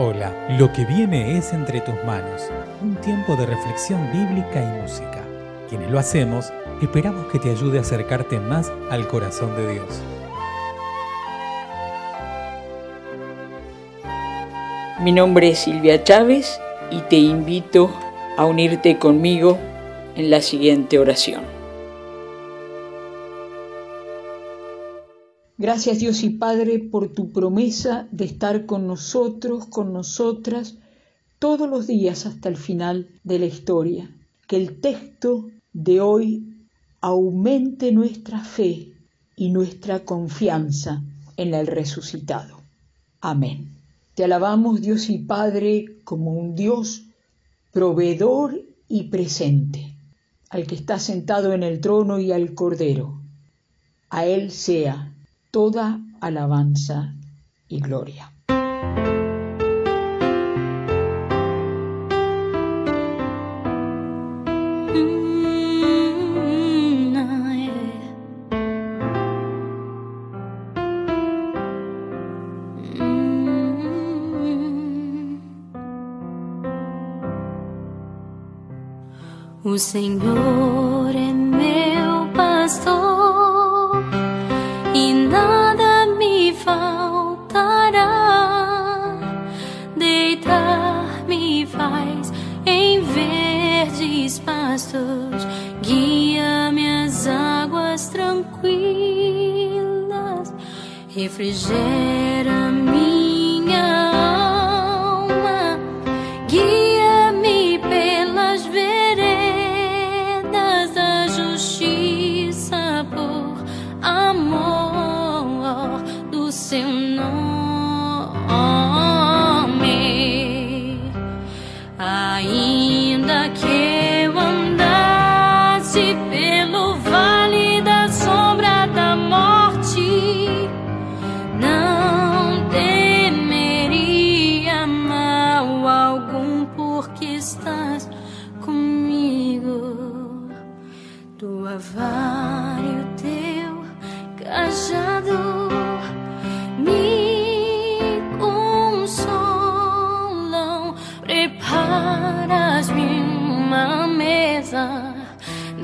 Hola, lo que viene es entre tus manos, un tiempo de reflexión bíblica y música. Quienes lo hacemos, esperamos que te ayude a acercarte más al corazón de Dios. Mi nombre es Silvia Chávez y te invito a unirte conmigo en la siguiente oración. Gracias Dios y Padre por tu promesa de estar con nosotros, con nosotras, todos los días hasta el final de la historia. Que el texto de hoy aumente nuestra fe y nuestra confianza en el resucitado. Amén. Te alabamos Dios y Padre como un Dios proveedor y presente, al que está sentado en el trono y al Cordero. A Él sea toda alabanza y gloria. O Senhor refrigera-me.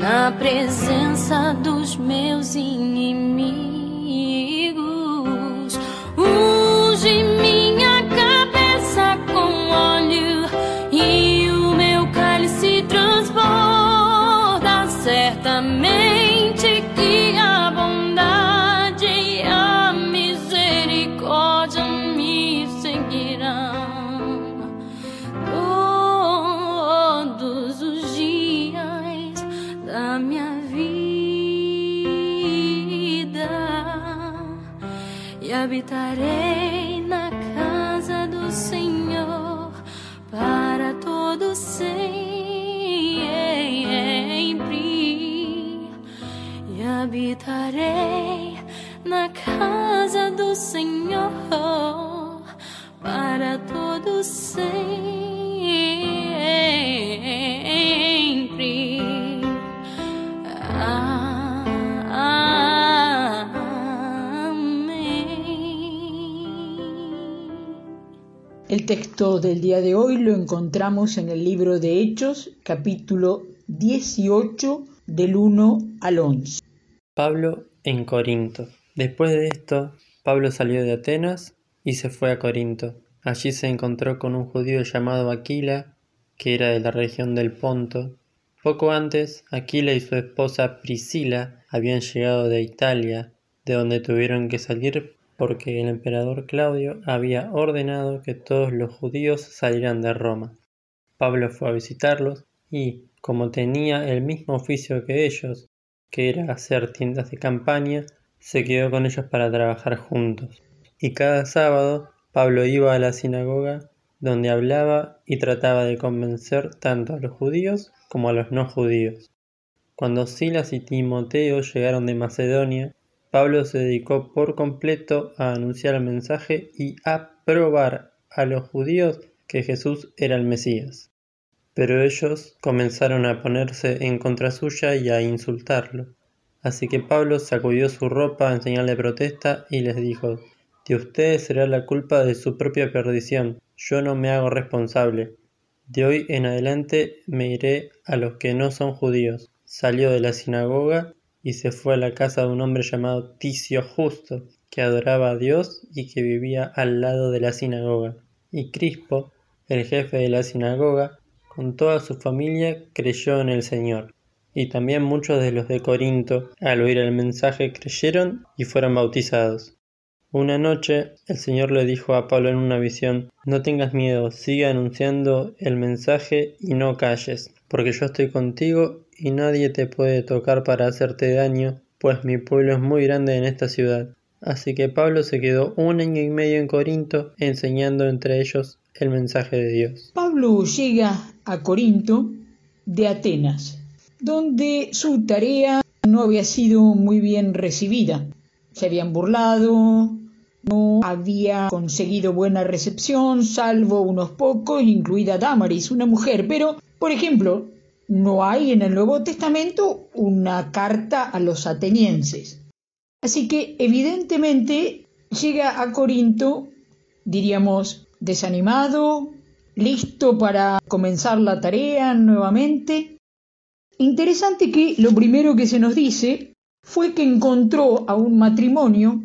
Na presença dos meus inimigos. Unge minha cabeça com óleo e o meu cálice transborda certamente. Habitarei na casa do Senhor para todo sempre e habitarei na casa do Senhor para todo sempre. El texto del día de hoy lo encontramos en el libro de Hechos, capítulo 18, del 1 al 11. Pablo en Corinto. Después de esto, Pablo salió de Atenas y se fue a Corinto. Allí se encontró con un judío llamado Aquila, que era de la región del Ponto. Poco antes, Aquila y su esposa Priscila habían llegado de Italia, de donde tuvieron que salir porque el emperador Claudio había ordenado que todos los judíos salieran de Roma. Pablo fue a visitarlos y, como tenía el mismo oficio que ellos, que era hacer tiendas de campaña, se quedó con ellos para trabajar juntos. Y cada sábado Pablo iba a la sinagoga donde hablaba y trataba de convencer tanto a los judíos como a los no judíos. Cuando Silas y Timoteo llegaron de Macedonia, Pablo se dedicó por completo a anunciar el mensaje y a probar a los judíos que Jesús era el Mesías. Pero ellos comenzaron a ponerse en contra suya y a insultarlo. Así que Pablo sacudió su ropa en señal de protesta y les dijo, de ustedes será la culpa de su propia perdición, yo no me hago responsable. De hoy en adelante me iré a los que no son judíos. Salió de la sinagoga y se fue a la casa de un hombre llamado Ticio Justo, que adoraba a Dios y que vivía al lado de la sinagoga. Y Crispo, el jefe de la sinagoga, con toda su familia creyó en el Señor. Y también muchos de los de Corinto, al oír el mensaje, creyeron y fueron bautizados. Una noche el Señor le dijo a Pablo en una visión, No tengas miedo, sigue anunciando el mensaje y no calles, porque yo estoy contigo y nadie te puede tocar para hacerte daño, pues mi pueblo es muy grande en esta ciudad. Así que Pablo se quedó un año y medio en Corinto enseñando entre ellos el mensaje de Dios. Pablo llega a Corinto de Atenas, donde su tarea no había sido muy bien recibida. Se habían burlado, no había conseguido buena recepción, salvo unos pocos, incluida Damaris, una mujer. Pero, por ejemplo, no hay en el Nuevo Testamento una carta a los atenienses. Así que, evidentemente, llega a Corinto, diríamos, desanimado, listo para comenzar la tarea nuevamente. Interesante que lo primero que se nos dice fue que encontró a un matrimonio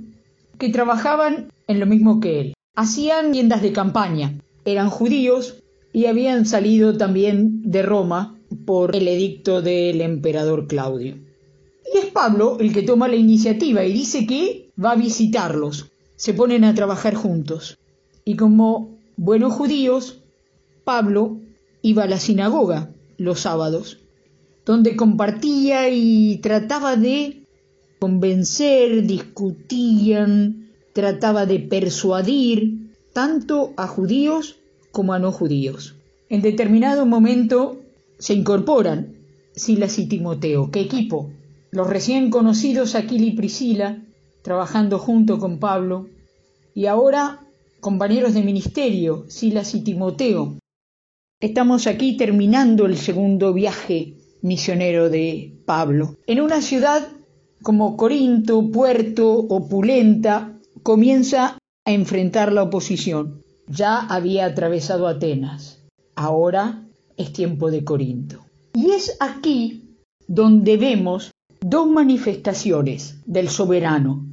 que trabajaban en lo mismo que él. Hacían tiendas de campaña, eran judíos y habían salido también de Roma por el edicto del emperador Claudio. Y es Pablo el que toma la iniciativa y dice que va a visitarlos. Se ponen a trabajar juntos. Y como buenos judíos, Pablo iba a la sinagoga los sábados, donde compartía y trataba de convencer, discutían, trataba de persuadir tanto a judíos como a no judíos. En determinado momento se incorporan Silas y Timoteo. ¿Qué equipo? Los recién conocidos Aquila y Priscila, trabajando junto con Pablo, y ahora compañeros de ministerio, Silas y Timoteo. Estamos aquí terminando el segundo viaje misionero de Pablo, en una ciudad como Corinto, Puerto, opulenta, comienza a enfrentar la oposición. Ya había atravesado Atenas, ahora es tiempo de Corinto. Y es aquí donde vemos dos manifestaciones del soberano,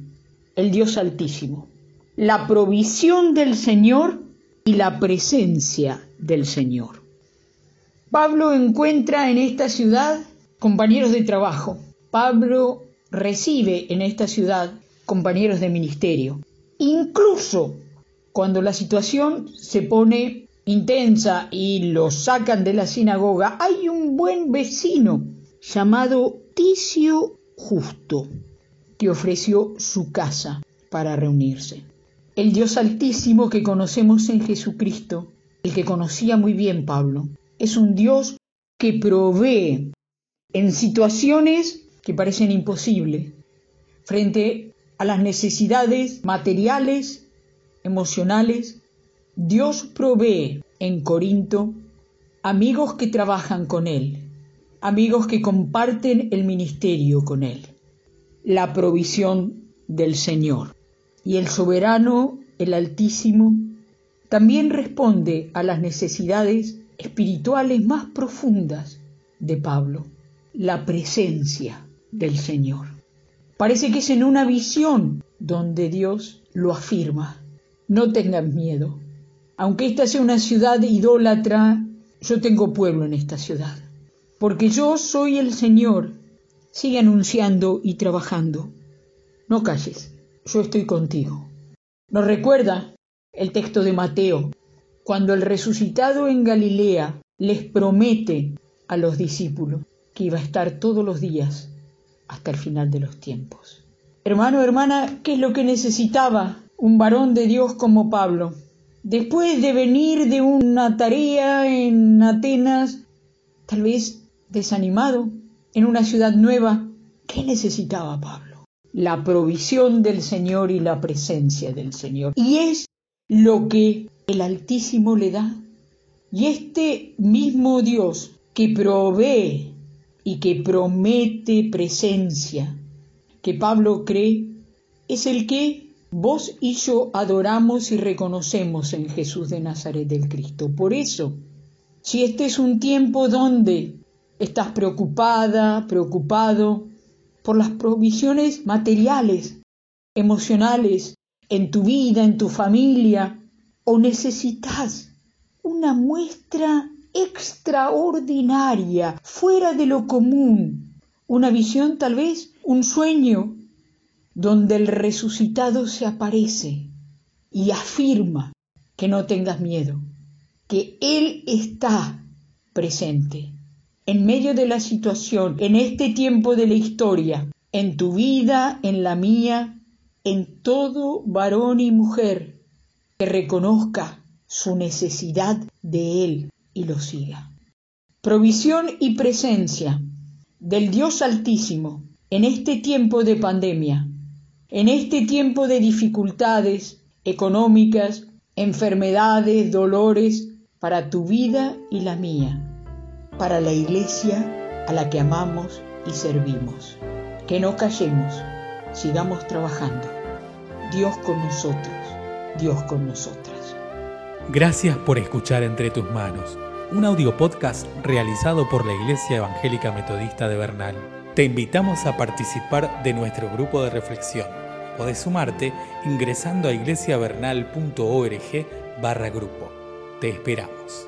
el Dios Altísimo, la provisión del Señor y la presencia del Señor. Pablo encuentra en esta ciudad compañeros de trabajo. Pablo recibe en esta ciudad compañeros de ministerio. Incluso cuando la situación se pone intensa y lo sacan de la sinagoga, hay un buen vecino llamado Ticio Justo que ofreció su casa para reunirse. El Dios Altísimo que conocemos en Jesucristo, el que conocía muy bien Pablo, es un Dios que provee en situaciones que parecen imposibles frente a las necesidades materiales, emocionales. Dios provee en Corinto amigos que trabajan con Él, amigos que comparten el ministerio con Él, la provisión del Señor. Y el soberano, el Altísimo, también responde a las necesidades espirituales más profundas de Pablo, la presencia del Señor. Parece que es en una visión donde Dios lo afirma. No tengan miedo. Aunque esta sea una ciudad idólatra, yo tengo pueblo en esta ciudad. Porque yo soy el Señor. Sigue anunciando y trabajando. No calles, yo estoy contigo. Nos recuerda el texto de Mateo, cuando el resucitado en Galilea les promete a los discípulos que iba a estar todos los días hasta el final de los tiempos. Hermano, hermana, ¿qué es lo que necesitaba un varón de Dios como Pablo? Después de venir de una tarea en Atenas, tal vez desanimado, en una ciudad nueva, ¿qué necesitaba Pablo? La provisión del Señor y la presencia del Señor. Y es lo que el Altísimo le da. Y este mismo Dios que provee y que promete presencia, que Pablo cree, es el que vos y yo adoramos y reconocemos en Jesús de Nazaret del Cristo. Por eso, si este es un tiempo donde estás preocupada, preocupado por las provisiones materiales, emocionales, en tu vida, en tu familia, o necesitas una muestra extraordinaria, fuera de lo común, una visión tal vez, un sueño, donde el resucitado se aparece y afirma que no tengas miedo, que Él está presente en medio de la situación, en este tiempo de la historia, en tu vida, en la mía, en todo varón y mujer que reconozca su necesidad de Él y lo siga. Provisión y presencia del Dios Altísimo en este tiempo de pandemia, en este tiempo de dificultades económicas, enfermedades, dolores, para tu vida y la mía, para la iglesia a la que amamos y servimos. Que no callemos, sigamos trabajando. Dios con nosotros, Dios con nosotras. Gracias por escuchar Entre tus manos un audio podcast realizado por la Iglesia Evangélica Metodista de Bernal. Te invitamos a participar de nuestro grupo de reflexión. Podés sumarte ingresando a iglesiavernal.org barra grupo. Te esperamos.